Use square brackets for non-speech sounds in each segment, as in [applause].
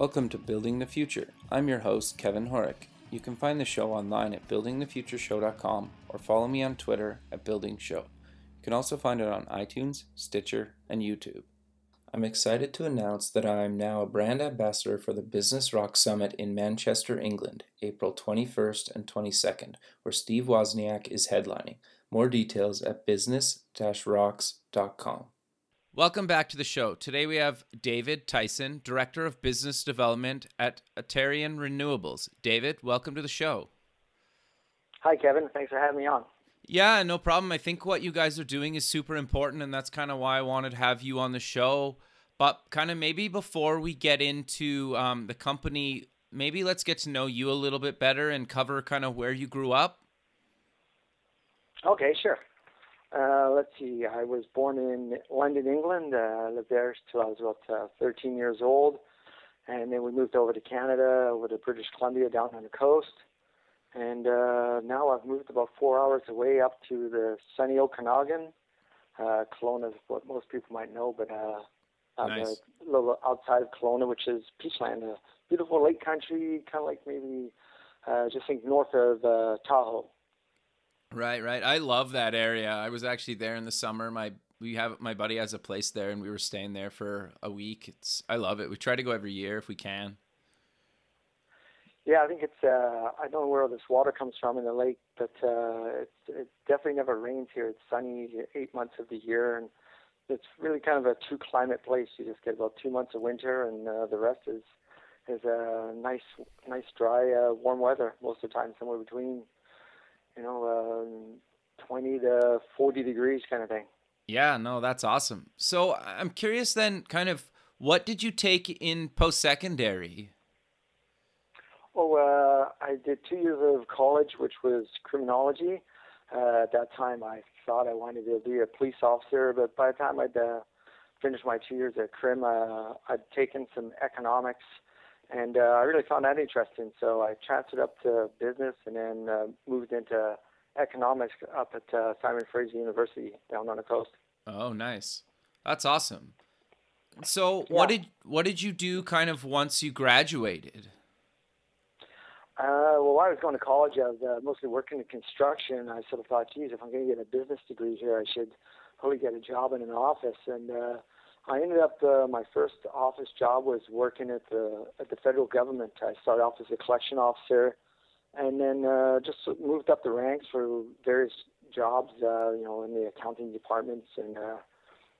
Welcome to Building the Future. I'm your host, Kevin Horek. You can find the show online at buildingthefutureshow.com or follow me on Twitter at buildingshow. You can also find it on iTunes, Stitcher, and YouTube. I'm excited to announce that I am now a brand ambassador for the Business Rock Summit in Manchester, England, April 21st and 22nd, where Steve Wozniak is headlining. More details at business-rocks.com. Welcome back to the show. Today we have David Tyson, Director of Business Development at Arterran Renewables. David, welcome to the show. Hi, Kevin. Thanks for having me on. Yeah, no problem. I think what you guys are doing is super important, and that's kind of why I wanted to have you on the show. But kind of maybe before we get into um, the company, maybe let's get to know you a little bit better and cover kind of where you grew up. Okay, sure. Uh, let's see. I was born in London, England. Uh, lived there till I was about uh, 13 years old, and then we moved over to Canada, over to British Columbia, down on the coast. And uh, now I've moved about four hours away up to the sunny Okanagan. Uh, Kelowna is what most people might know, but uh, nice. a little outside of Kelowna, which is Peachland, a beautiful lake country, kind of like maybe uh, just think north of uh, Tahoe. Right, right. I love that area. I was actually there in the summer. My we have my buddy has a place there, and we were staying there for a week. It's I love it. We try to go every year if we can. Yeah, I think it's. Uh, I don't know where this water comes from in the lake, but uh, it's it definitely never rains here. It's sunny eight months of the year, and it's really kind of a two climate place. You just get about two months of winter, and uh, the rest is is a uh, nice, nice, dry, uh, warm weather most of the time, somewhere between you know, um, 20 to 40 degrees kind of thing. Yeah, no, that's awesome. So I'm curious then, kind of, what did you take in post secondary? Oh, uh, I did two years of college, which was criminology. Uh, at that time, I thought I wanted to be a police officer, but by the time I'd uh, finished my two years at crim, uh, I'd taken some economics and uh, I really found that interesting. So I transferred up to business and then uh, moved into economics up at uh, Simon Fraser University down on the coast. Oh, nice! That's awesome. So, yeah. what did what did you do kind of once you graduated? Uh, well, while I was going to college, I was uh, mostly working in construction. I sort of thought, geez, if I'm going to get a business degree here, I should probably get a job in an office. And uh, I ended up uh, my first office job was working at the at the federal government. I started off as a collection officer, and then uh, just moved up the ranks for various jobs. Uh, you know, in the accounting departments and, uh,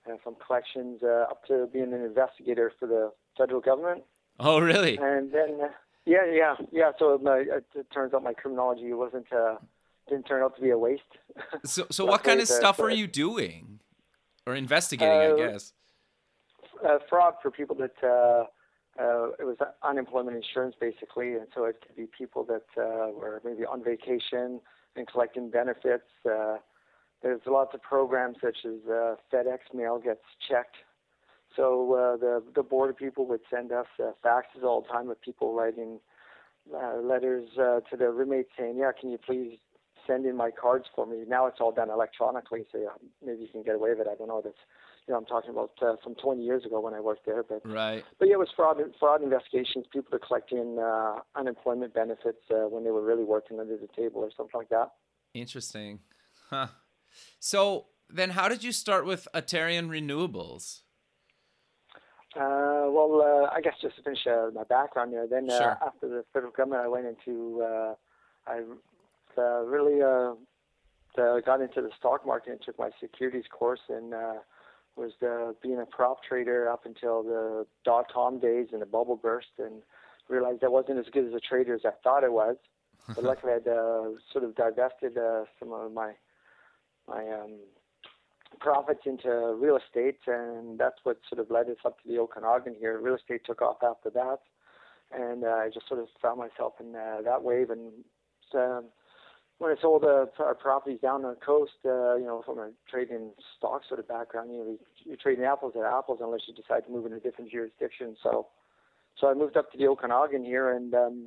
and from collections uh, up to being an investigator for the federal government. Oh, really? And then, uh, yeah, yeah, yeah. So my, it turns out my criminology wasn't uh, didn't turn out to be a waste. So, so [laughs] what kind of stuff were you doing, or investigating? I uh, guess uh, fraud for people that uh, uh, it was unemployment insurance basically, and so it could be people that uh, were maybe on vacation and collecting benefits. Uh, there's lots of programs such as uh, FedEx mail gets checked. So uh, the the border people would send us uh, faxes all the time with people writing uh, letters uh, to their roommates saying, "Yeah, can you please send in my cards for me?" Now it's all done electronically, so yeah, maybe you can get away with it. I don't know. That's you know, I'm talking about uh, from 20 years ago when I worked there. But right. But yeah, it was fraud fraud investigations. People are collecting uh, unemployment benefits uh, when they were really working under the table or something like that. Interesting, huh? So then, how did you start with Arterran Renewables? Uh, well, uh, I guess just to finish uh, my background there. Then sure. after the federal government, I went into I really got into the stock market and took my securities course and was uh, being a prop trader up until the dot com days and the bubble burst, and realized I wasn't as good as a trader as I thought I was. [laughs] But luckily, I'd uh, sort of divested uh, some of my my um, profits into real estate, and that's what sort of led us up to the Okanagan here. Real estate took off after that, and uh, I just sort of found myself in uh, that wave, and um, when I sold uh, our properties down on the coast, uh, you know, from a trading stock sort of background, you know, you're trading apples at apples unless you decide to move into a different jurisdiction. So, so I moved up to the Okanagan here, and um,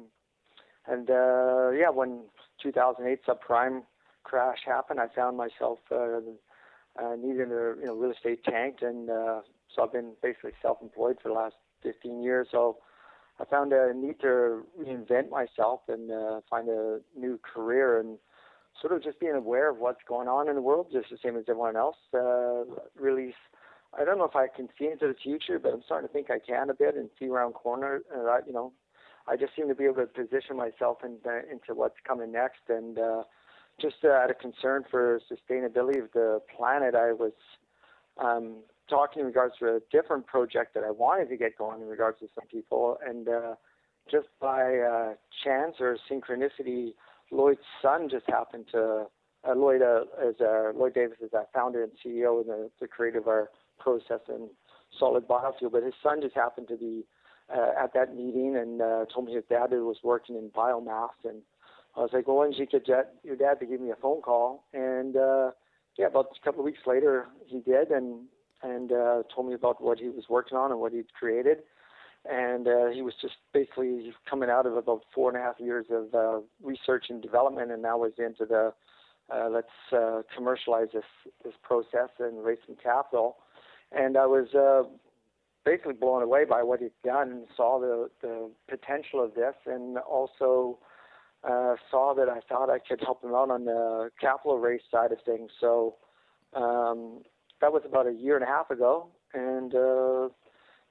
and uh, yeah, when 2008 subprime crash happened, I found myself uh, uh, needing a you know real estate tanked, and uh, so I've been basically self-employed for the last 15 years. So I found a need to reinvent myself and uh, find a new career and sort of just being aware of what's going on in the world, just the same as everyone else. Uh, really, I don't know if I can see into the future, but I'm starting to think I can a bit and see around corner. Uh, you know, I just seem to be able to position myself in, uh, into what's coming next. And uh, just uh, out of concern for sustainability of the planet, I was um, talking in regards to a different project that I wanted to get going in regards to some people. And uh, just by uh, chance or synchronicity, Lloyd's son just happened to uh, Lloyd uh, is uh, Lloyd Davis is our founder and CEO and the, the creator of our process and solid biofuel. But his son just happened to be uh, at that meeting and uh, told me his dad was working in biomass. And I was like, well, don't you get your dad to give me a phone call? And uh, yeah, about a couple of weeks later, he did and and uh, told me about what he was working on and what he'd created and uh, he was just basically coming out of about four and a half years of uh, research and development, and now was into the uh, let's uh, commercialize this this process and raise some capital. And I was uh, basically blown away by what he'd done, and saw the the potential of this, and also uh, saw that I thought I could help him out on the capital raise side of things. So um, that was about a year and a half ago, and uh,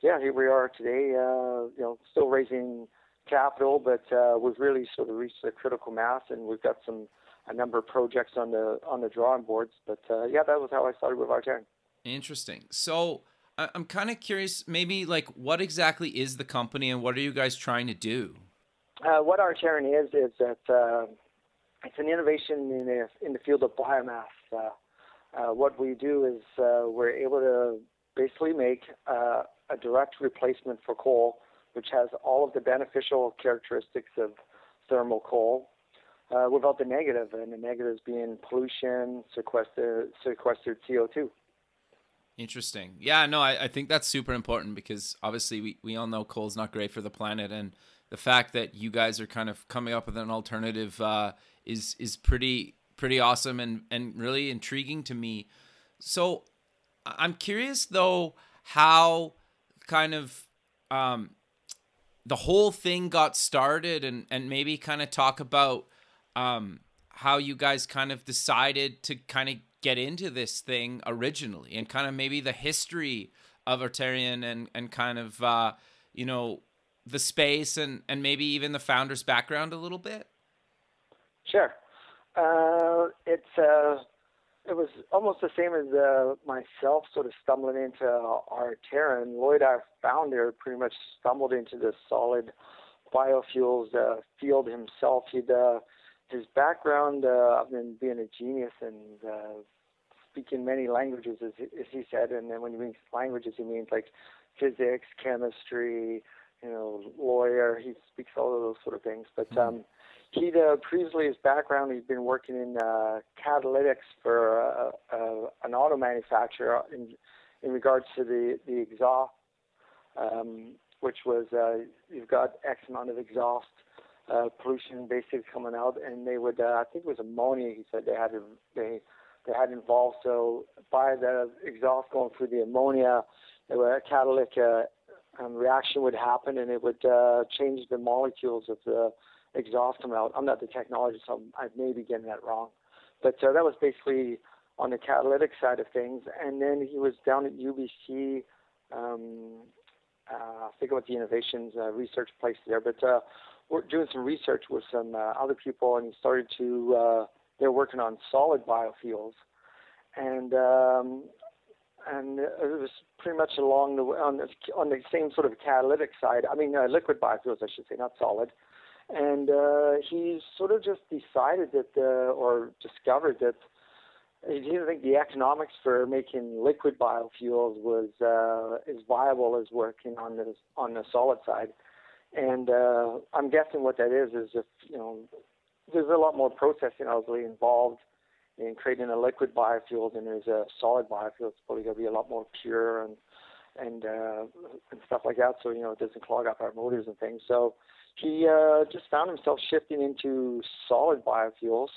yeah, here we are today. Uh, you know, still raising capital, but uh, we've really sort of reached a critical mass, and we've got some a number of projects on the on the drawing boards. But uh, yeah, that was how I started with Arterran. Interesting. So I'm kind of curious, maybe like what exactly is the company, and what are you guys trying to do? Uh, what Arterran is is that uh, it's an innovation in the in the field of biomass. Uh, what we do is uh, we're able to basically make uh, a direct replacement for coal, which has all of the beneficial characteristics of thermal coal, uh, without the negative, and the negatives being pollution, sequestered, sequestered CO2. Interesting. Yeah, no, I, I think that's super important because obviously we, we all know coal is not great for the planet, and the fact that you guys are kind of coming up with an alternative uh, is is pretty pretty awesome and and really intriguing to me. So I'm curious though how kind of um, the whole thing got started and and maybe kind of talk about um, how you guys kind of decided to kind of get into this thing originally and kind of maybe the history of Arterran and and kind of uh, you know the space and and maybe even the founder's background a little bit sure uh, it's uh it was almost the same as uh, myself sort of stumbling into our and Lloyd, our founder, pretty much stumbled into the solid biofuels uh, field himself. He'd uh, his background uh, in being a genius and uh, speaking many languages, as, as he said. And then when he means languages, he means like physics, chemistry, you know, lawyer. He speaks all of those sort of things. But hmm. um, he uh, his background, he's been working in uh, catalytics for uh, uh, an auto manufacturer in in regards to the the exhaust, um, which was uh, you've got X amount of exhaust uh, pollution basically coming out, and they would I think it was ammonia. He said they had they they had involved. So by the exhaust going through the ammonia, a catalytic um, reaction would happen, and it would change the molecules of the exhaust coming out. I'm not the technologist, so I may be getting that wrong. But uh, that was basically on the catalytic side of things. And then he was down at UBC. Um, uh, I think about the innovations uh, research place there, but uh, we're doing some research with some uh, other people, and he started to. Uh, they're working on solid biofuels, and um, and it was pretty much along the on the on the same sort of catalytic side. I mean, uh, liquid biofuels, I should say, not solid. And uh, he sort of just decided that, uh, or discovered that he didn't think the economics for making liquid biofuels was uh, as viable as working on the on the solid side. And uh, I'm guessing what that is is if you know there's a lot more processing obviously involved in creating a liquid biofuel than there's a solid biofuel. It's probably going to be a lot more pure and and uh, and stuff like that. So you know it doesn't clog up our motors and things. So he uh, just found himself shifting into solid biofuels,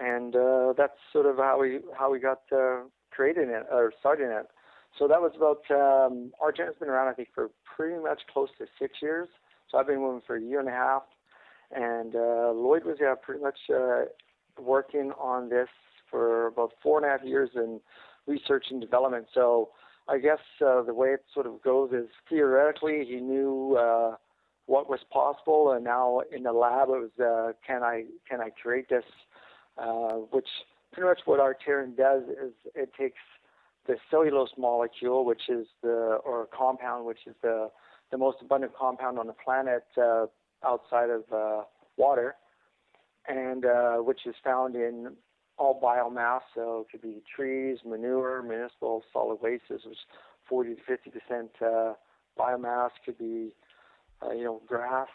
and uh, that's sort of how we how we got uh, creating it or starting it. So that was about um, our has been around I think for pretty much close to six years, So I've been with him for a year and a half, and uh, Lloyd was yeah pretty much uh, working on this for about four and a half years in research and development. So I guess uh, the way it sort of goes is theoretically he knew uh, what was possible, and now in the lab it was uh, can I can I create this, uh, which pretty much what Arterran does is it takes the cellulose molecule, which is the or compound, which is the the most abundant compound on the planet uh, outside of uh, water, and uh, which is found in all biomass. So it could be trees, manure, municipal solid waste, which 40 to 50 percent uh, biomass. Could be uh, you know grass,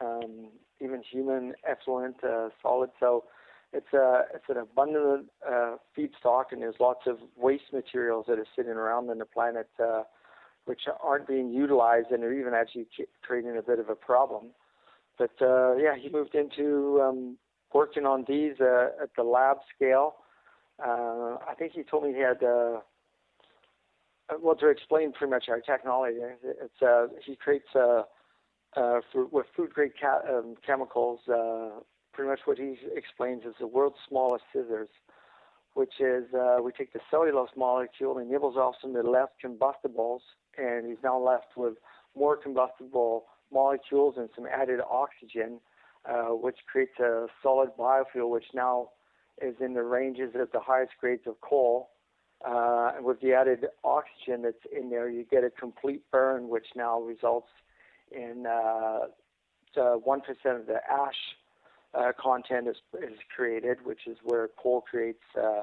um, even human effluent uh, solid. So it's a it's an abundant uh, feedstock, and there's lots of waste materials that are sitting around on the planet, uh, which aren't being utilized, and are even actually creating a bit of a problem. But uh, yeah, he moved into um, working on these uh, at the lab scale. Uh, I think he told me he had. Uh, well, to explain pretty much our technology, it's uh, he creates uh, uh, for, with food grade ca- um, chemicals uh, pretty much what he explains is the world's smallest scissors, which is uh, we take the cellulose molecule and nibbles off some of the less combustibles, and he's now left with more combustible molecules and some added oxygen, uh, which creates a solid biofuel, which now is in the ranges of the highest grades of coal. Uh, and with the added oxygen that's in there, you get a complete burn, which now results in uh, 1% of the ash uh, content is, is created, which is where coal creates uh,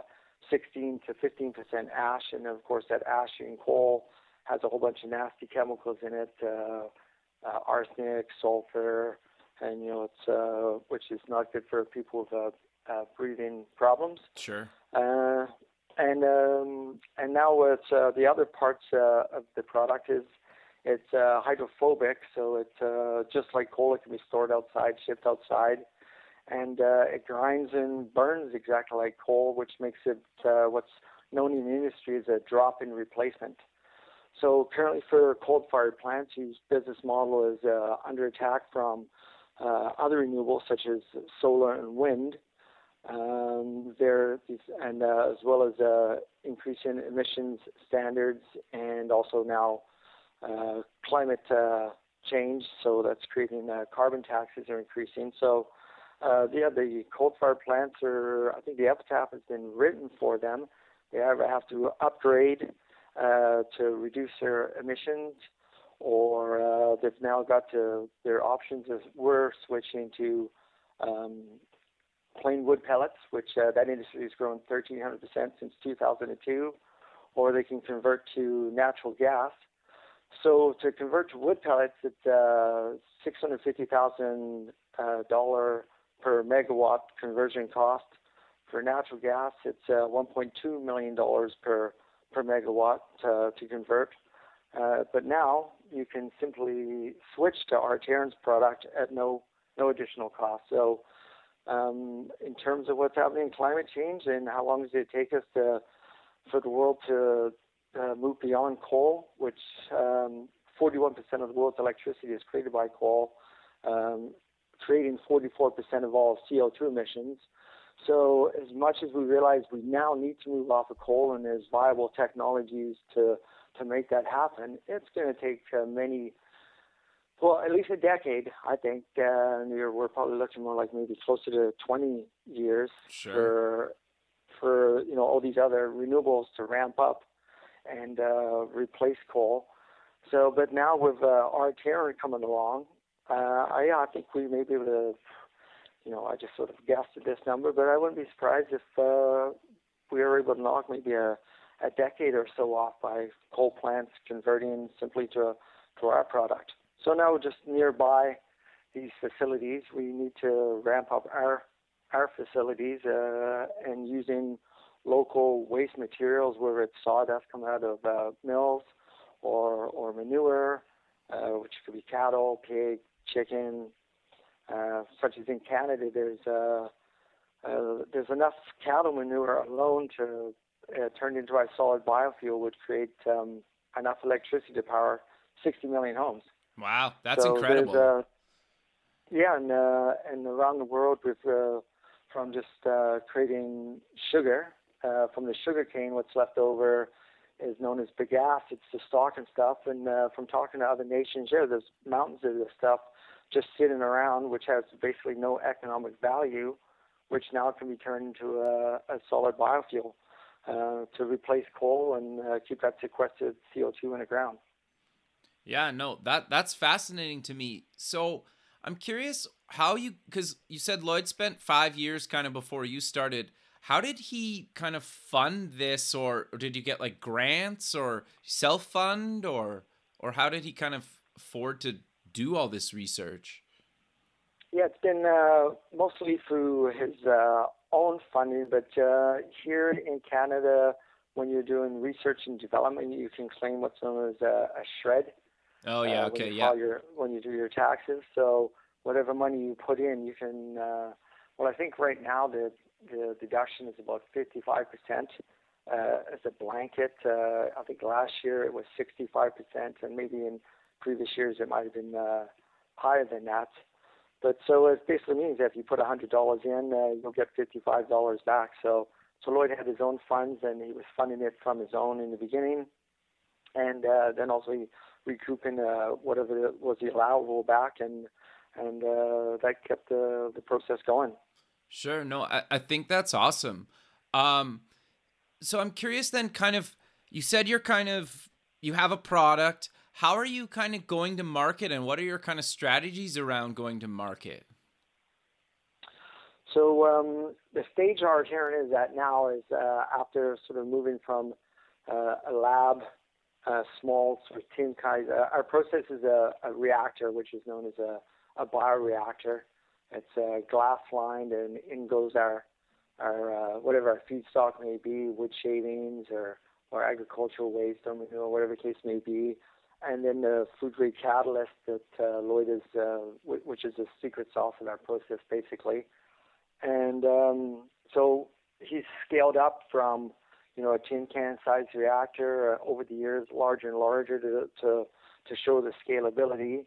16 to 15 percent ash, and then of course that ash in coal has a whole bunch of nasty chemicals in it, uh, uh, arsenic, sulfur, and you know it's uh, which is not good for people with uh, uh, breathing problems. Sure. Uh, and um, and now it's uh, the other parts uh, of the product is it's uh, hydrophobic, so it's uh, just like coal. It can be stored outside, shipped outside and uh, it grinds and burns exactly like coal, which makes it uh, what's known in the industry as a drop-in replacement. So currently for coal-fired plants, whose business model is uh, under attack from uh, other renewables such as solar and wind, um, there and uh, as well as uh, increasing emissions standards and also now uh, climate uh, change. So that's creating uh, carbon taxes are increasing. So uh, yeah, the coal-fired plants are. I think the epitaph has been written for them. They either have to upgrade uh, to reduce their emissions, or uh, they've now got to their options is we're switching to um, plain wood pellets, which uh, that industry has grown 1,300% since 2002, or they can convert to natural gas. So to convert to wood pellets, it's uh, $650,000 uh, per megawatt conversion cost. For natural gas, it's uh, 1.2 million dollars per per megawatt uh, to convert. Uh, but now you can simply switch to Arterran's product at no no additional cost. So, um, in terms of what's happening in climate change and how long does it take us to for the world to uh, move beyond coal, which um, 41% of the world's electricity is created by coal. Um, creating 44% of all CO2 emissions. So as much as we realize we now need to move off of coal and there's viable technologies to to make that happen, it's going to take uh, many, well, at least a decade, I think. Uh, we're, we're probably looking more like maybe closer to 20 years sure. for for you know all these other renewables to ramp up and uh, replace coal. So, but now with uh, Arterran coming along, uh, I, I think we may be able to, you know, I just sort of guessed at this number, but I wouldn't be surprised if uh, we were able to knock maybe a, a decade or so off by coal plants converting simply to, to our product. So now just nearby these facilities, we need to ramp up our our facilities uh, and using local waste materials, whether it's sawdust coming out of uh, mills or or manure, uh, which could be cattle, pig, chicken, uh, such as in Canada, there's uh, uh, there's enough cattle manure alone to uh, turn into a solid biofuel, would create um, enough electricity to power 60 million homes. Wow, that's so incredible. Uh, yeah, and uh, and around the world with uh, from just uh, creating sugar uh, from the sugar cane, what's left over is known as bagasse. It's the stalk and stuff. And uh, from talking to other nations, yeah, there's mountains of this stuff just sitting around, which has basically no economic value, which now can be turned into a, a solid biofuel uh, to replace coal and uh, keep that sequestered CO2 in the ground. Yeah, no, that that's fascinating to me. So I'm curious how you because you said Lloyd spent five years kind of before you started. How did he kind of fund this, or, or did you get like grants or self fund, or or how did he kind of afford to do all this research? Yeah, it's been uh, mostly through his uh, own funding, but uh, here in Canada, when you're doing research and development, you can claim what's known as a, a SR&ED. Oh yeah, uh, okay, yeah. Your, when you do your taxes, so whatever money you put in, you can. Uh, well, I think right now the the deduction is about 55 percent uh, as a blanket. Uh, I think last year it was 65 percent, and maybe in previous years it might have been uh, higher than that. But so it basically means that if you put $100 in, you'll get $55 back. So so Lloyd had his own funds, and he was funding it from his own in the beginning, and uh, then also he recouping uh, whatever was the allowable back, and and uh, that kept the the process going. Sure. No, I, I think that's awesome. Um, so I'm curious then, kind of, you said you're kind of you have a product. How are you kind of going to market, and what are your kind of strategies around going to market? So um, the stage Arterran is at now is uh, after sort of moving from uh, a lab small sort of tin kind. Uh, our process is a, a, reactor, which is known as a, a bioreactor. It's uh, glass lined, and in goes our our uh, whatever our feedstock may be, wood shavings or or agricultural waste or manure, whatever the case may be, and then the food grade catalyst that uh, Lloyd is, uh, w- which is the secret sauce of our process, basically. And um, so he's scaled up from you know, a tin can sized reactor uh, over the years, larger and larger to to, to show the scalability.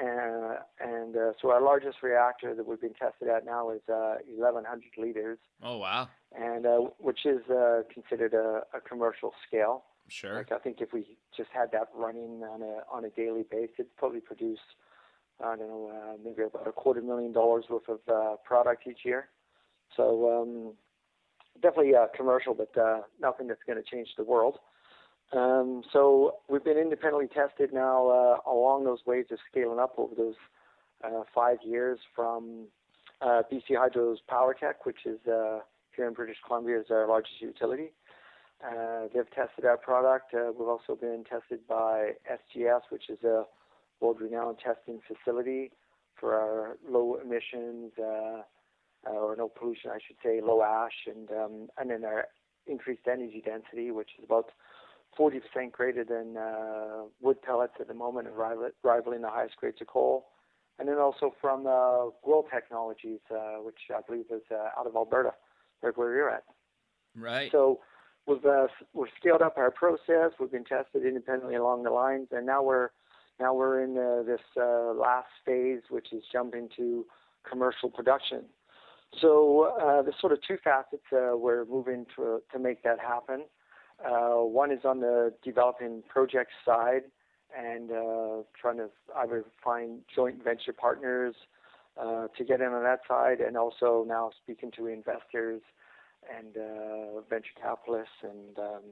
Uh, and uh, so our largest reactor that we've been tested at now is uh, 1,100 liters. Oh wow! And uh, which is uh, considered a, a, commercial scale. Sure. Like I think if we just had that running on a on a daily basis, it'd probably produce I don't know uh, maybe about a quarter million dollars worth of product each year. So um, definitely uh, commercial, but uh, nothing that's going to change the world. Um, so we've been independently tested now uh, along those ways of scaling up over those uh, five years from uh, BC Hydro's PowerTech, which is uh, here in British Columbia, is our largest utility. Uh, they've tested our product. Uh, we've also been tested by SGS, which is a world-renowned testing facility for our low emissions or no pollution, I should say, low ash, and um, and then our increased energy density, which is about 40% greater than uh, wood pellets at the moment, and rivaling the highest grades of coal. And then also from uh, Grow Technologies, uh, which I believe is uh, out of Alberta, right where you're at. Right. So we've uh, we've scaled up our process. We've been tested independently along the lines, and now we're now we're in uh, this uh, last phase, which is jumping to commercial production. So uh, there's sort of two facets uh, we're moving to to make that happen. Uh, one is on the developing project side and uh, trying to either find joint venture partners uh, to get in on that side, and also now speaking to investors and uh, venture capitalists and um,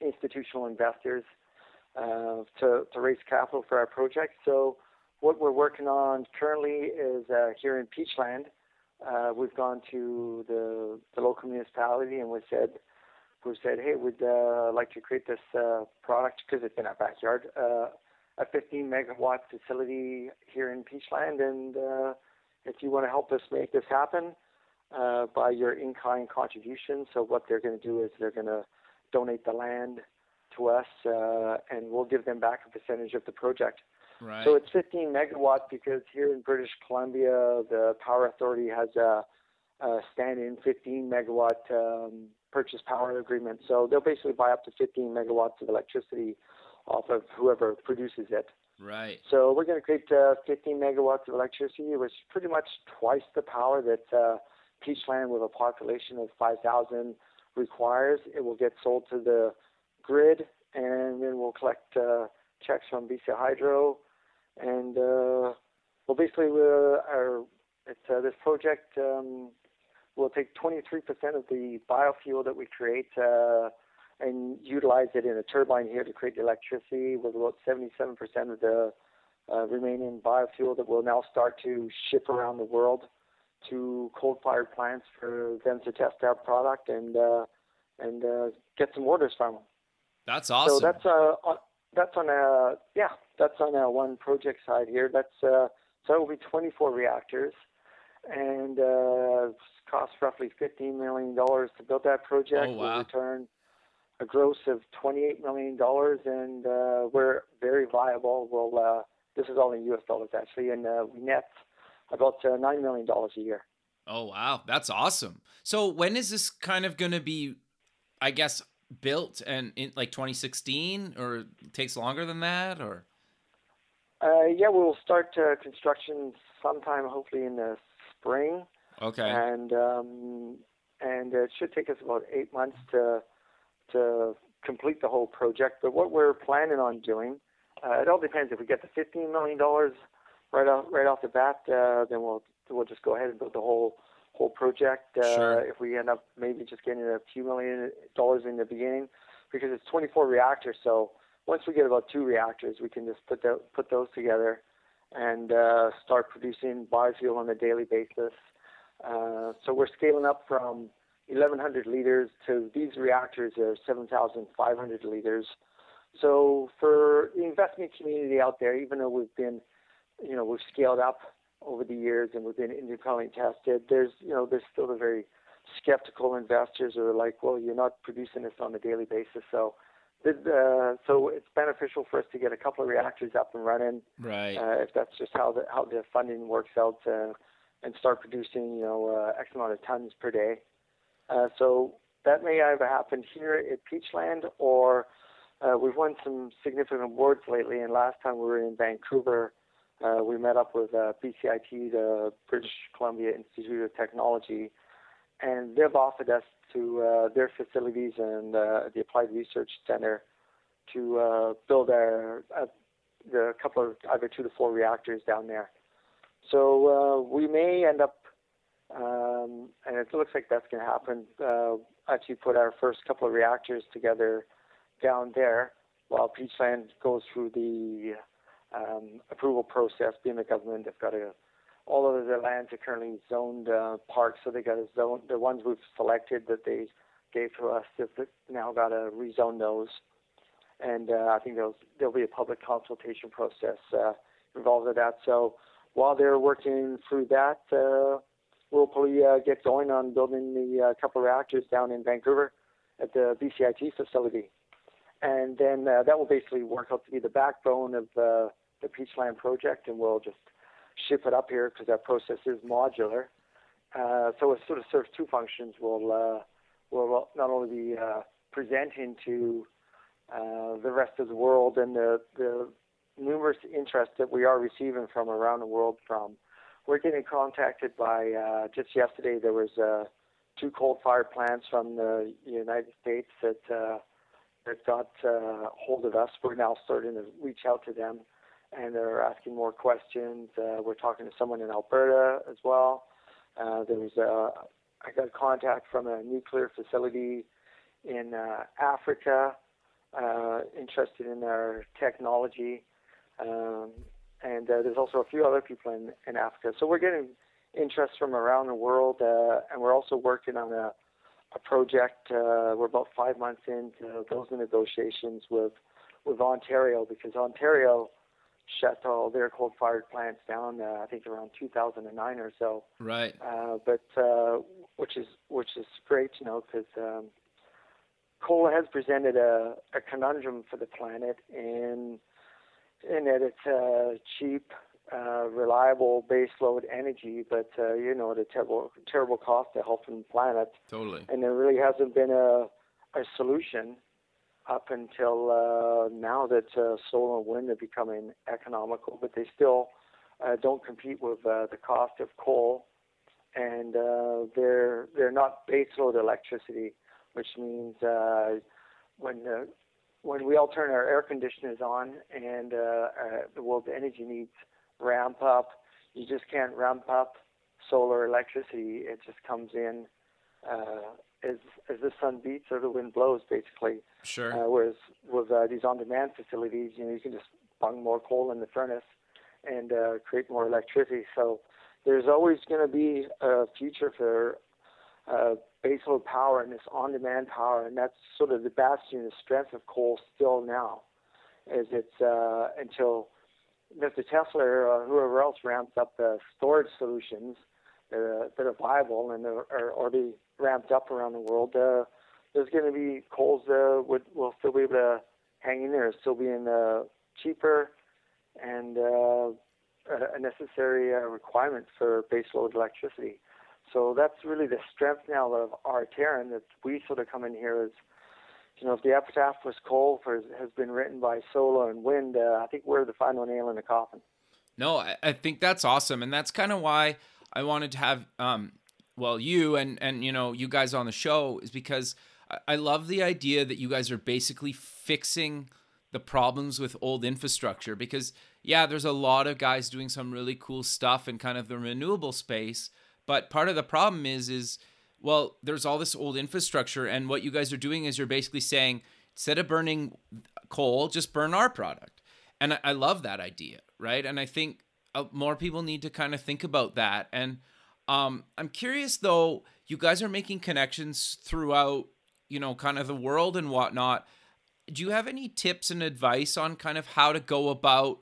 institutional investors uh, to to raise capital for our project. So what we're working on currently is uh, here in Peachland we've gone to the, the local municipality and we said, we said, hey, we'd uh, like to create this uh, product because it's in our backyard, uh, a 15 megawatt facility here in Peachland, and uh, if you want to help us make this happen uh, by your in-kind contribution, so what they're going to do is they're going to donate the land to us, uh, and we'll give them back a percentage of the project. Right. So it's 15 megawatt because here in British Columbia, the Power Authority has a, a stand-in 15 megawatt um, purchase power agreement. So they'll basically buy up to 15 megawatts of electricity off of whoever produces it. Right. So we're going to create uh, 15 megawatts of electricity, which is pretty much twice the power that uh, Peachland, with a population of 5,000, requires. It will get sold to the grid, and then we'll collect uh, checks from BC Hydro, and uh, well, basically, uh, our it's, uh, this project um, will take 23% of the biofuel that we create uh, and utilize it in a turbine here to create the electricity with about 77% of the uh, remaining biofuel that we'll now start to ship around the world to coal-fired plants for them to test our product and uh, and uh, get some orders from them. That's awesome. So that's uh on, that's on a yeah that's on a one project side here. That's uh, so it will be 24 reactors and uh, cost roughly 15 million dollars to build that project. Oh, wow. We'll return a gross of 28 million dollars, and uh, we're very viable. We'll uh, this is all in U.S. dollars actually, and uh, we net about uh, nine million dollars a year. Oh wow, that's awesome. So when is this kind of going to be, I guess, built and in like 2016, or takes longer than that, or? Uh, yeah, we'll start uh, construction sometime, hopefully in the spring. Okay. And um, and it should take us about eight months to to complete the whole project. But what we're planning on doing, uh, it all depends. If we get the fifteen million dollars right off right off the bat, uh, then we'll we'll just go ahead and build the whole whole project. Uh, Sure. If we end up maybe just getting a few million dollars in the beginning, because it's 24 reactors, so once we get about two reactors, we can just put the, put those together and uh, start producing biofuel on a daily basis. Uh, so we're scaling up from 1,100 liters to these reactors are 7,500 liters. So for the investment community out there, even though we've been, you know, we've scaled up over the years and we've been independently tested, there's, you know, there's still the very skeptical investors who are like, well, you're not producing this on a daily basis. So, uh, so it's beneficial for us to get a couple of reactors up and running Right. uh, if that's just how the how the funding works out, uh, and start producing you know uh, X amount of tons per day. Uh, so that may either happen here at Peachland, or uh, we've won some significant awards lately. And last time we were in Vancouver, uh, we met up with uh, BCIT, the British Columbia Institute of Technology, and they've offered us to uh, their facilities and uh, the Applied Research Center to uh, build our uh, the couple of either two to four reactors down there. So uh, we may end up, um, and it looks like that's going to happen. Uh, actually, put our first couple of reactors together down there, while Peachland goes through the um, approval process. Being the government, they've got a all of the lands are currently zoned uh, parks, so they got a zone. The ones we've selected that they gave to us, they've now got to rezone those and uh, I think there'll there'll be a public consultation process uh, involved with that. So while they're working through that, uh, we'll probably uh, get going on building the uh, couple reactors down in Vancouver at the BCIT facility, and then uh, that will basically work out to be the backbone of uh, the Peachland project, and we'll just ship it up here because that process is modular. Uh, so it sort of serves two functions. We'll uh, we'll not only be uh, presenting to uh, the rest of the world and the, the numerous interest that we are receiving from around the world from. We're getting contacted by, uh, just yesterday, there was uh, two coal-fired plants from the United States that, that got hold of us. We're now starting to reach out to them, and they're asking more questions. Uh, we're talking to someone in Alberta as well. Uh, there was a, I got contact from a nuclear facility in uh, Africa uh, interested in our technology. Um, and uh, there's also a few other people in, in Africa. So we're getting interest from around the world, uh, and we're also working on a, a project. Uh, we're about five months into those negotiations with with Ontario because Ontario shut all their coal-fired plants down. Uh, I think around 2009 or so. Right. Uh, but uh, which is which is great, you know, because um, coal has presented a, a conundrum for the planet in in that it's uh, cheap, uh, reliable baseload energy, but uh, you know at a terrible terrible cost to health and planet. Totally. And there really hasn't been a a solution up until uh, now that uh, solar and wind are becoming economical, but they still uh, don't compete with uh, the cost of coal, and uh, they're they're not baseload electricity, which means uh, when uh, when we all turn our air conditioners on and uh, uh, the world's energy needs ramp up, you just can't ramp up solar electricity. It just comes in uh, as the sun beats or the wind blows, basically. Sure. Uh, whereas with uh, these on-demand facilities, you know, you can just bung more coal in the furnace and uh, create more electricity. So there's always going to be a future for uh, baseload power and this on-demand power, and that's sort of the bastion, the strength of coal still now, as it's uh, until Mr. Tesla or whoever else ramps up the storage solutions that are, that are viable and are, are already ramped up around the world. Uh, there's going to be coals that would will still be able to hang in there, still being uh, cheaper and uh, a necessary uh, requirement for baseload electricity. So that's really the strength now of Arterran that we sort of come in here as, you know, if the epitaph was coal for, has been written by solar and wind, uh, I think we're the final nail in the coffin. No, I, I think that's awesome. And that's kind of why I wanted to have, um, well, you and, and, you know, you guys on the show is because I, I love the idea that you guys are basically fixing the problems with old infrastructure because yeah there's a lot of guys doing some really cool stuff in kind of the renewable space but part of the problem is is well, there's all this old infrastructure, and what you guys are doing is you're basically saying instead of burning coal, just burn our product. And I, I love that idea, right? And I think uh, more people need to kind of think about that. And um, I'm curious though, you guys are making connections throughout, you know, kind of the world and whatnot. Do you have any tips and advice on kind of how to go about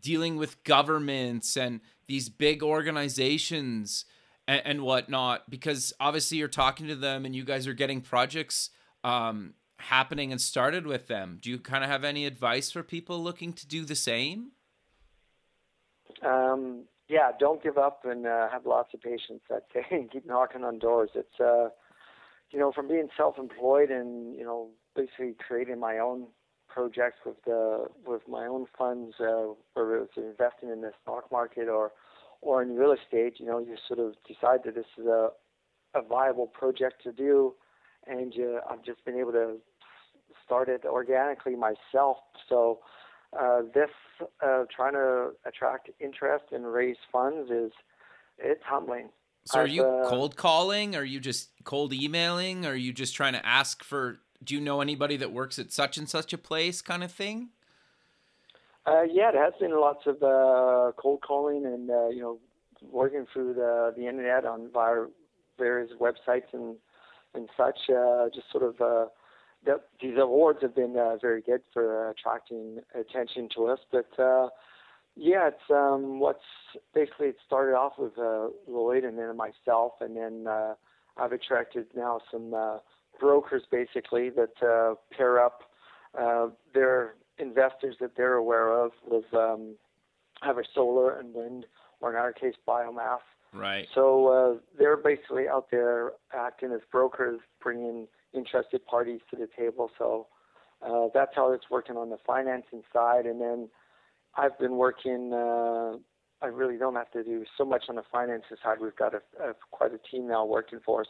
dealing with governments and these big organizations? and, and whatnot because obviously you're talking to them and you guys are getting projects um, happening and started with them. Do you kind of have any advice for people looking to do the same? Um, yeah, don't give up and uh, have lots of patience. I'd say [laughs] and keep knocking on doors. It's uh, you know from being self-employed and you know basically creating my own projects with the with my own funds, uh, whether it's investing in the stock market or or in real estate, you know, you sort of decide that this is a, a viable project to do, and you, I've just been able to start it organically myself. So uh, this uh, trying to attract interest and raise funds is it's humbling. So are you uh, cold calling? Are you just cold emailing? Are you just trying to ask for? Do you know anybody that works at such and such a place, kind of thing? Uh, yeah, it has been lots of uh, cold calling and uh, you know working through the the internet on via various websites and and such. Uh, just sort of uh, the, these awards have been uh, very good for attracting attention to us. But uh, yeah, it's um, what's basically it started off with uh, Lloyd and then myself, and then uh, I've attracted now some uh, brokers basically that uh, pair up uh, their investors that they're aware of with um, either solar and wind, or in our case, biomass. Right. So uh, they're basically out there acting as brokers, bringing interested parties to the table. So uh, that's how it's working on the financing side. And then I've been working. Uh, I really don't have to do so much on the financing side. We've got a, a quite a team now working for us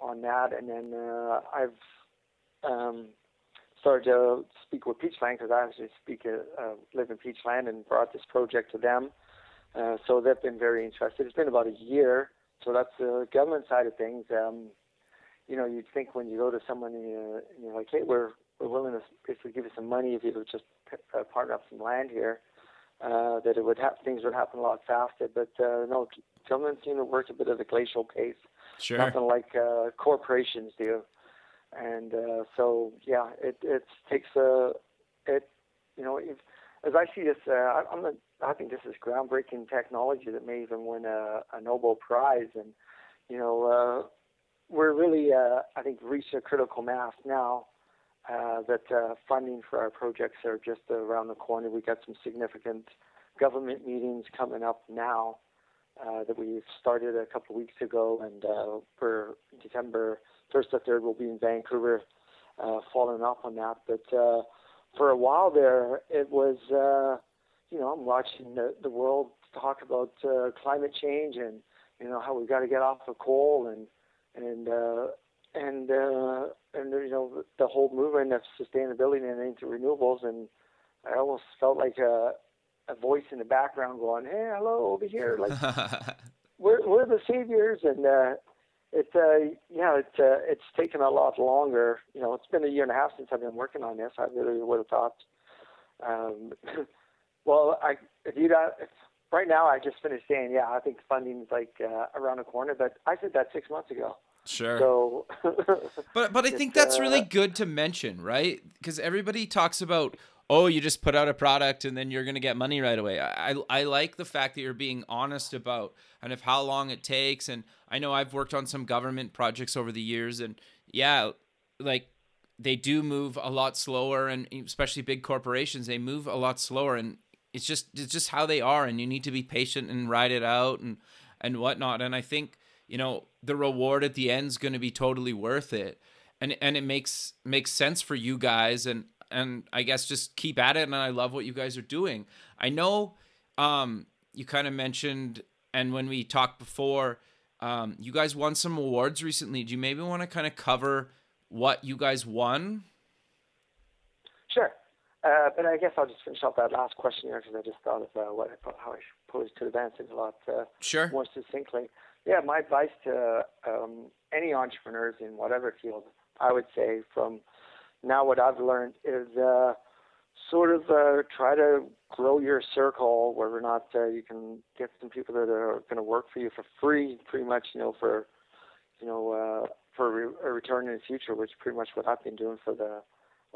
on that. And then uh, I've um, started to speak with Peachland because I actually speak uh, uh, live in Peachland and brought this project to them. Uh, so they've been very interested. It's been about a year, so that's the government side of things. Um, you know, you'd think when you go to someone and you're, and you're like, hey, we're we're willing to if basically give you some money if you would just uh, partner up some land here, uh, that it would have things would happen a lot faster. But uh, no, government seem to work a bit at a glacial pace. Sure. Nothing like uh, corporations do and uh, so yeah, it it takes a it you know if, as I see this, uh, I, I'm a, I think this is groundbreaking technology that may even win a, a Nobel Prize, and you know uh, we're really uh, I think reached a critical mass now. Uh, that uh, funding for our projects are just around the corner. We got some significant government meetings coming up now uh, that we started a couple weeks ago, and uh, for December first or third, we'll be in Vancouver uh, following up on that. But uh, for a while there, it was, uh, you know, I'm watching the, the world talk about uh, climate change and you know how we've got to get off of coal and and uh, and uh, and you know the whole movement of sustainability and into renewables. And I almost felt like a a voice in the background going, "Hey, hello, over here!" Like [laughs] we're we're the saviors, and uh, it's uh, yeah, it's uh, it's taken a lot longer. You know, it's been a year and a half since I've been working on this. I really would have thought. Um, [laughs] well, I if you got if, right now, I just finished saying, yeah, I think funding's like uh, around the corner, but I said that six months ago. Sure. So, [laughs] but but I think that's really uh, good to mention, right? Because everybody talks about oh, you just put out a product and then you're going to get money right away. I, I like the fact that you're being honest about and of how long it takes. And I know I've worked on some government projects over the years, and yeah, like they do move a lot slower, and especially big corporations, they move a lot slower, and it's just it's just how they are, and you need to be patient and ride it out and and whatnot. And I think you know the reward at the end is going to be totally worth it and and it makes makes sense for you guys and and I guess just keep at it. And I love what you guys are doing. I know um, you kind of mentioned, and when we talked before, um, you guys won some awards recently. Do you maybe want to kind of cover what you guys won? Sure. Uh, but I guess I'll just finish off that last question here because I just thought of uh, what I, how I posed to the answer a lot uh, sure. more succinctly. Yeah, my advice to um, any entrepreneurs in whatever field, I would say from now what I've learned is uh, sort of uh, try to grow your circle where we're not uh, you can get some people that are going to work for you for free, pretty much, you know, for you know uh, for a return in the future, which is pretty much what I've been doing for the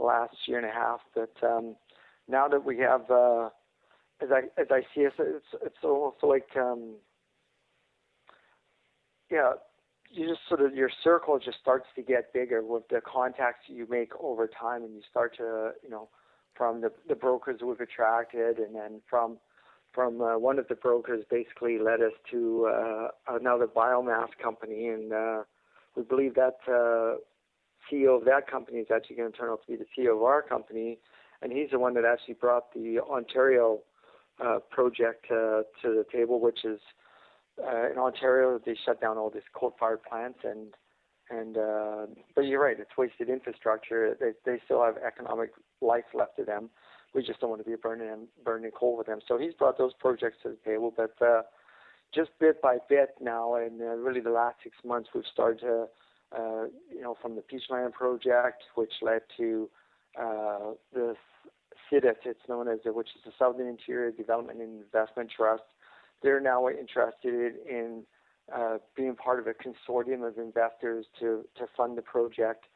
last year and a half. But um, now that we have, uh, as I as I see it, it's it's almost like um, yeah you just sort of your circle just starts to get bigger with the contacts you make over time, and you start to you know from the the brokers we've attracted, and then from from uh, one of the brokers basically led us to uh, another biomass company, and uh, we believe that uh, CEO of that company is actually going to turn out to be the CEO of our company, and he's the one that actually brought the Ontario uh, project uh, to the table, which is uh, in Ontario, they shut down all these coal-fired plants, and and uh, but you're right, it's wasted infrastructure. They they still have economic life left to them. We just don't want to be burning burning coal with them. So he's brought those projects to the table, but uh, just bit by bit now, and uh, really the last six months, we've started to, uh, you know, from the Peachland project, which led to uh, the SIDIT, it's known as, which is the Southern Interior Development and Investment Trust, they're now interested in uh, being part of a consortium of investors to, to fund the project.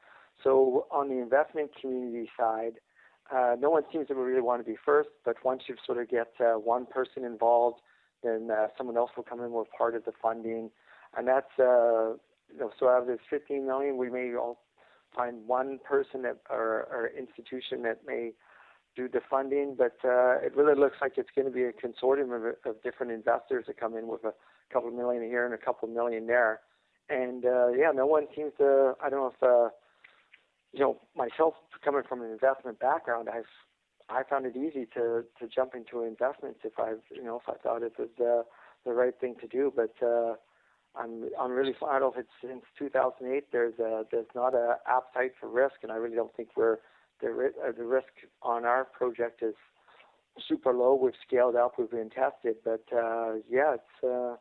So on the investment community side, uh, no one seems to really want to be first, but once you sort of get uh, one person involved, then uh, someone else will come in with part of the funding, and that's uh, you know so out of this 15 million, we may all find one person that, or, or institution that may do the funding, but uh, it really looks like it's going to be a consortium of, of different investors that come in with a couple million here and a couple million there. And uh, yeah, no one seems to. I don't know if uh, you know myself coming from an investment background, I've I found it easy to to jump into investments if I've you know if I thought it was uh, the right thing to do. But uh, I'm I'm really I don't know if it's since 2008 there's a, there's not a appetite for risk, and I really don't think we're the, uh, the risk on our project is super low. We've scaled up, we've been tested, but uh, yeah, it's uh,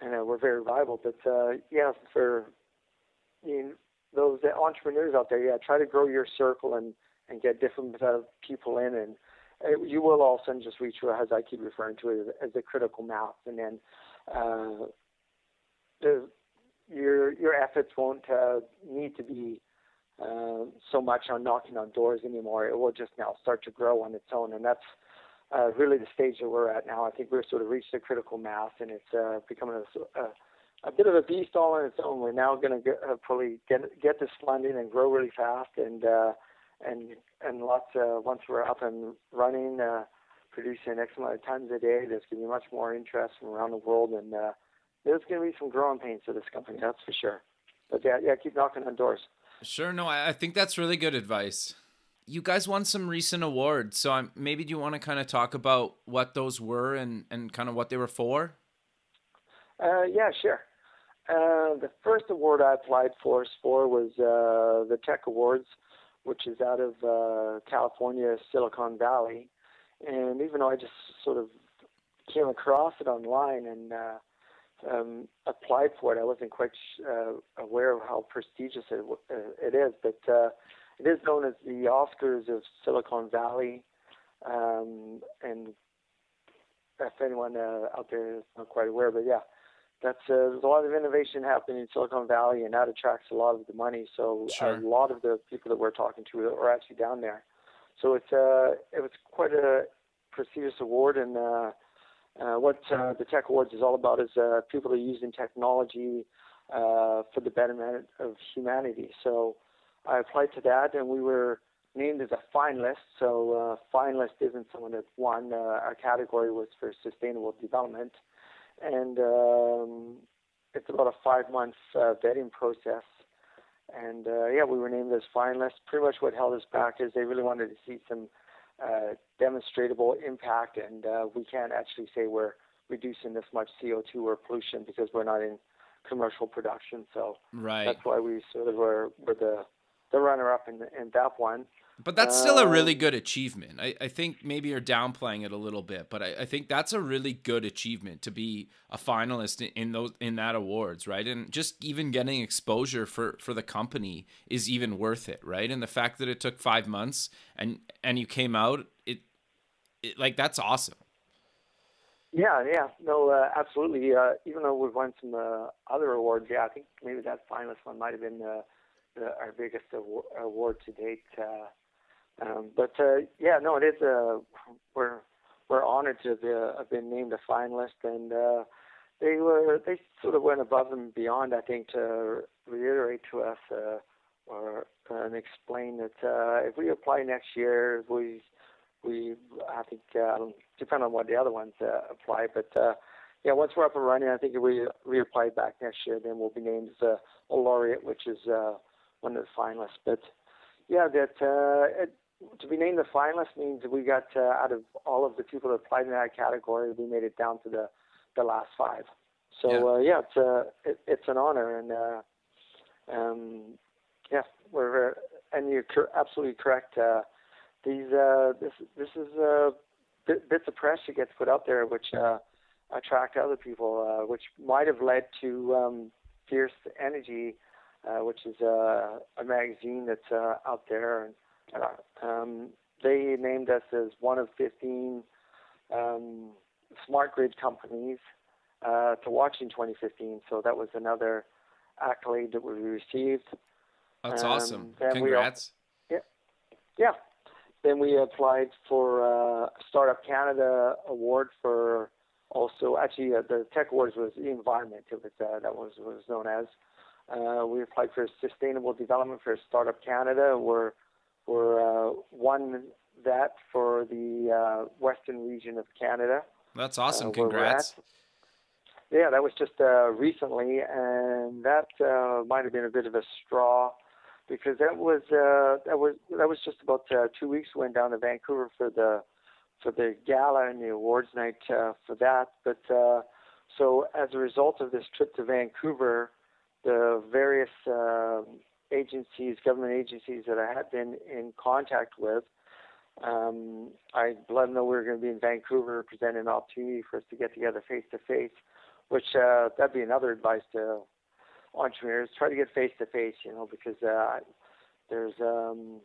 and uh, we're very viable. But uh, yeah, for you know, those entrepreneurs out there, yeah, try to grow your circle and and get different uh, people in, and uh, you will also just reach, as I keep referring to it, as a critical mass, and then the, your your efforts won't need to be uh, so much on knocking on doors anymore. It will just now start to grow on its own, and that's uh, really the stage that we're at now. I think we're sort of reached a critical mass, and it's uh, becoming a, a, a bit of a beast all on its own. We're now going to uh, probably get get this funding and grow really fast, and uh, and and lots. Uh, once we're up and running, uh, producing X amount of tons a day, there's going to be much more interest from around the world, and uh, there's going to be some growing pains for this company. That's for sure. But yeah, yeah, keep knocking on doors. Sure. No, I think that's really good advice. You guys won some recent awards, so I'm, maybe do you want to kind of talk about what those were and, and kind of what they were for? Uh, yeah, sure. Uh, the first award I applied for for was uh, the Tech Awards, which is out of uh, California, Silicon Valley. And even though I just sort of came across it online and uh, um, applied for it. I wasn't quite uh, aware of how prestigious it, uh, it is, but uh, it is known as the Oscars of Silicon Valley. Um, and if anyone uh, out there is not quite aware, but yeah, that's uh, there's a lot of innovation happening in Silicon Valley, and that attracts a lot of the money. So sure. a lot of the people that we're talking to are actually down there. So it's uh, it was quite a prestigious award, and uh, what uh, the Tech Awards is all about is uh, people are using technology uh, for the betterment of humanity. So I applied to that, and we were named as a finalist. So uh, finalist isn't someone that won. Our category was for sustainable development, and um, it's about a five-month vetting process. And yeah, we were named as finalists. Pretty much what held us back is they really wanted to see some uh, demonstrable impact, and uh, we can't actually say we're reducing this much CO2 or pollution because we're not in commercial production. So right. that's why we sort of were, were the the runner up in, in that one. But that's still a really um, good achievement. I, I think maybe you're downplaying it a little bit, but I, I think that's a really good achievement to be a finalist in, in those in that awards, right? And just even getting exposure for for the company is even worth it, right? And the fact that it took five months and and you came out, it, it like that's awesome. Yeah, yeah, no, uh, absolutely. Uh, even though we've won some uh, other awards, yeah, I think maybe that finalist one might have been uh, the, our biggest award to date. Uh, um, but uh, yeah, no, it is. Uh, we're we're honored to be, uh, have been named a finalist, and uh, they were they sort of went above and beyond. I think to reiterate to us uh, or uh, and explain that uh, if we apply next year, we we I think uh, depend on what the other ones uh, apply, but. Uh, yeah, once we're up and running, I think if we reapply back next year, then we'll be named as a, a laureate, which is uh, one of the finalists. But yeah, that uh, it, to be named the finalist means we got uh, out of all of the people that applied in that category, we made it down to the the last five. So yeah, uh, yeah it's uh, it, it's an honor, and uh, um, yeah, we're and you're cor- absolutely correct. Uh, these uh, this this is uh, bit, bits of press that gets put out there, which uh, attract other people, uh, which might have led to um, Fierce Energy, uh, which is uh, a magazine that's uh, out there and um, they named us as one of 15 um, smart grid companies uh, to watch in 2015. So that was another accolade that we received. That's um, awesome. Congrats. We, yeah. Yeah. Then we applied for uh, Startup Canada award for also actually uh, the Tech Awards was the environment. It was uh, that was was known as. Uh, we applied for sustainable development for Startup Canada. We're were uh, won that for the uh, western region of Canada. That's awesome! Uh, Congrats. Yeah, that was just uh, recently, and that uh, might have been a bit of a straw because that was uh, that was that was just about uh, two weeks. We went down to Vancouver for the for the gala and the awards night uh, for that. But uh, so as a result of this trip to Vancouver, the various uh, agencies, government agencies that I had been in contact with. Um, I let them know we were going to be in Vancouver, presenting an opportunity for us to get together face to face, which uh, that'd be another advice to entrepreneurs: try to get face to face, you know, because uh, there's, um,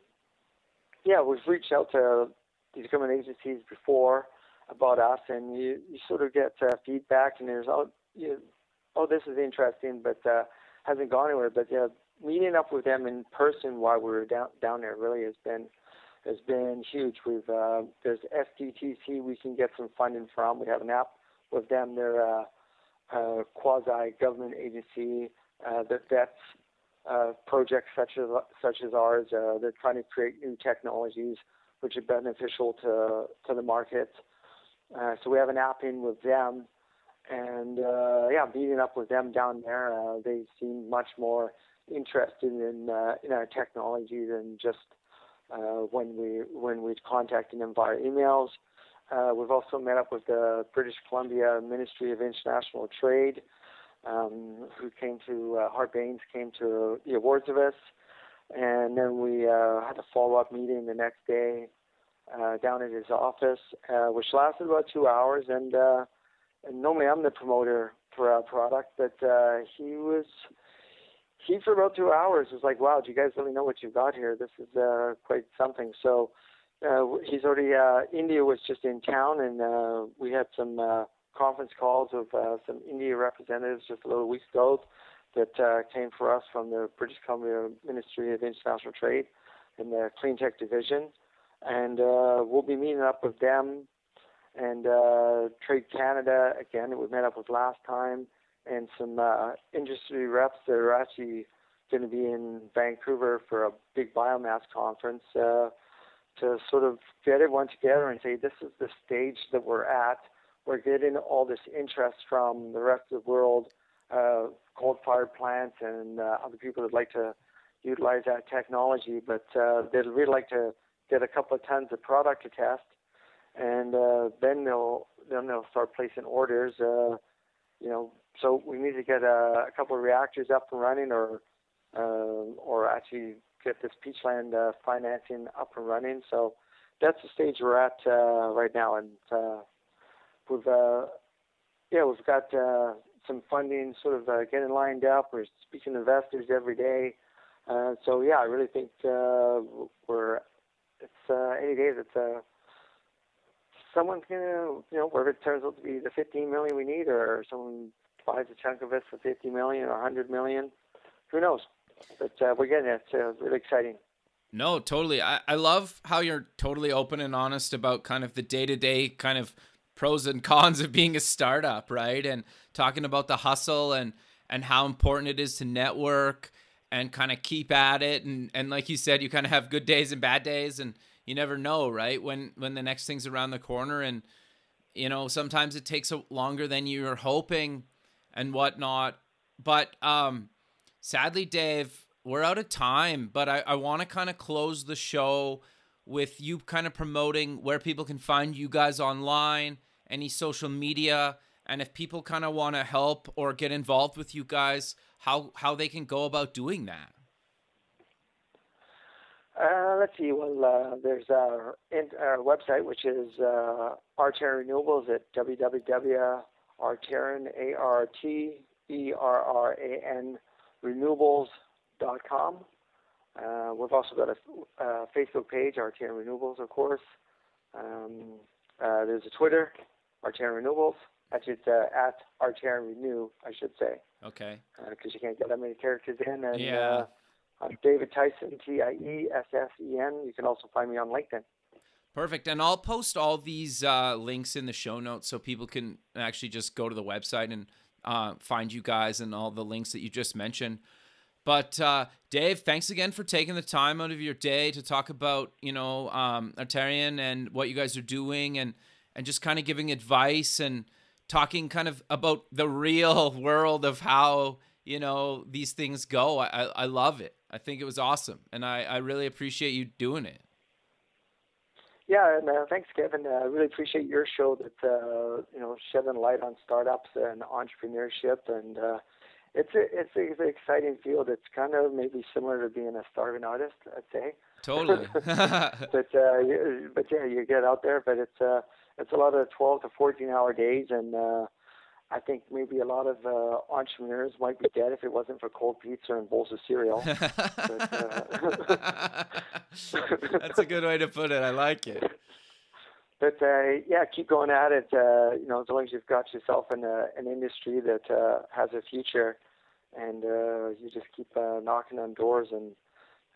yeah, we've reached out to these government agencies before about us, and you, you sort of get uh, feedback, and there's oh, you, oh, this is interesting, but uh, hasn't gone anywhere. But yeah, meeting up with them in person while we were down down there really has been has been huge. We've uh, there's SDTC we can get some funding from. We have an app with them. They're a, a quasi government agency uh, that vets uh, projects such as such as ours. Uh, they're trying to create new technologies which are beneficial to to the market. Uh, so we have an app in with them and uh, yeah, meeting up with them down there, uh, they seem much more interested in uh, in our technology than just uh, when we when we contacted them via emails. Uh, we've also met up with the British Columbia Ministry of International Trade, um, who came to uh, Hart Baines came to the awards of us, and then we uh, had a follow up meeting the next day uh, down at his office, uh, which lasted about two hours. And, uh, and normally I'm the promoter for our product, but uh, he was he for about two hours was like, "Wow, do you guys really know what you've got here? This is uh, quite something." So uh, he's already uh, India was just in town, and uh, we had some uh, conference calls of uh, some India representatives just a little weeks ago that uh, came for us from the British Columbia Ministry of International Trade in the Clean Tech Division and uh, we'll be meeting up with them and uh, Trade Canada again that we met up with last time, and some uh, industry reps that are actually going to be in Vancouver for a big biomass conference uh, to sort of get everyone together and say this is the stage that we're at. We're getting all this interest from the rest of the world, uh, coal-fired plants and uh, other people that like to utilize that technology, but uh, they'd really like to get a couple of tons of product to test, and uh, then they'll then they'll start placing orders. Uh, you know, so we need to get a, a couple of reactors up and running, or uh, or actually get this Peachland uh, financing up and running. So that's the stage we're at uh, right now, and uh, we've uh, yeah we've got uh, some funding sort of uh, getting lined up. We're speaking to investors every day. Uh, so yeah, I really think uh, we're it's uh, any day that's uh, someone's gonna, you know, whether it turns out to be the 15 million we need, or someone buys a chunk of it for 50 million or 100 million, who knows? But uh, we're getting it. It's uh, really exciting. No, totally. I, I love how you're totally open and honest about kind of the day to day kind of pros and cons of being a startup, right? And talking about the hustle and and how important it is to network and kind of keep at it and and like you said you kind of have good days and bad days and you never know right when when the next thing's around the corner and you know sometimes it takes longer than you're hoping and whatnot but um sadly dave we're out of time but i, I want to kind of close the show with you kind of promoting where people can find you guys online any social media and if people kind of want to help or get involved with you guys how how they can go about doing that. Uh, let's see. Well, uh, there's our, our website, which is uh, Renewables at www.arterran, A-R-T-E-R-R-A-N, renewables.com. Uh, we've also got a, a Facebook page, Arterran Renewables, of course. Um, uh, there's a Twitter, Arterran Renewables. Actually, it's uh, at Arterran Renew, I should say. Okay. Because uh, you can't get that many characters in. And, yeah. I'm David Tiessen, T I E S S E N. You can also find me on LinkedIn. Perfect. And I'll post all these uh, links in the show notes so people can actually just go to the website and uh, find you guys and all the links that you just mentioned. But uh, Dave, thanks again for taking the time out of your day to talk about you know um, Arterran and what you guys are doing and and just kind of giving advice and talking kind of about the real [laughs] world of how you know these things go. I, I love it. I think it was awesome, and I, I really appreciate you doing it. Yeah, and uh, thanks, Kevin. Uh, I really appreciate your show that uh, you know shedding light on startups and entrepreneurship, and uh, it's a, it's, a, it's an exciting field. It's kind of maybe similar to being a starving artist, I'd say. Totally. [laughs] [laughs] but uh, you, but yeah, you get out there, but it's uh, it's a lot of 12 to 14 hour days, and uh, I think maybe a lot of uh, entrepreneurs might be dead if it wasn't for cold pizza and bowls of cereal. but, [laughs] uh, That's a good way to put it. I like it. But uh, yeah, keep going at it. Uh, you know, as long as you've got yourself in a, an industry that uh, has a future, and uh, you just keep uh, knocking on doors and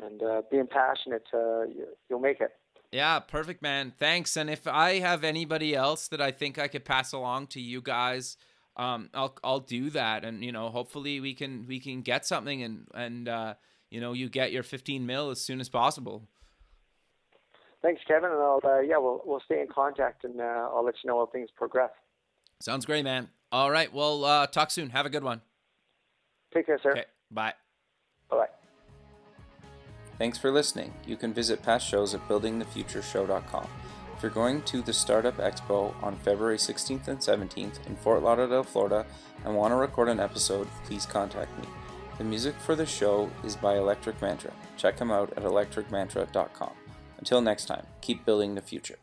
and uh, being passionate, uh, you, you'll make it. Yeah, perfect, man. Thanks. And if I have anybody else that I think I could pass along to you guys, um, I'll I'll do that, and you know, hopefully we can we can get something, and and uh, you know, you get your 15 mil as soon as possible. Thanks, Kevin, and I'll uh, yeah, we'll we'll stay in contact, and uh, I'll let you know how things progress. Sounds great, man. All right, well, uh, talk soon. Have a good one. Take care, sir. Okay, bye. Bye bye. Thanks for listening. You can visit past shows at buildingthefutureshow.com. If you're going to the Startup Expo on February 16th and 17th in Fort Lauderdale, Florida, and want to record an episode, please contact me. The music for the show is by Electric Mantra. Check them out at electricmantra.com. Until next time, keep building the future.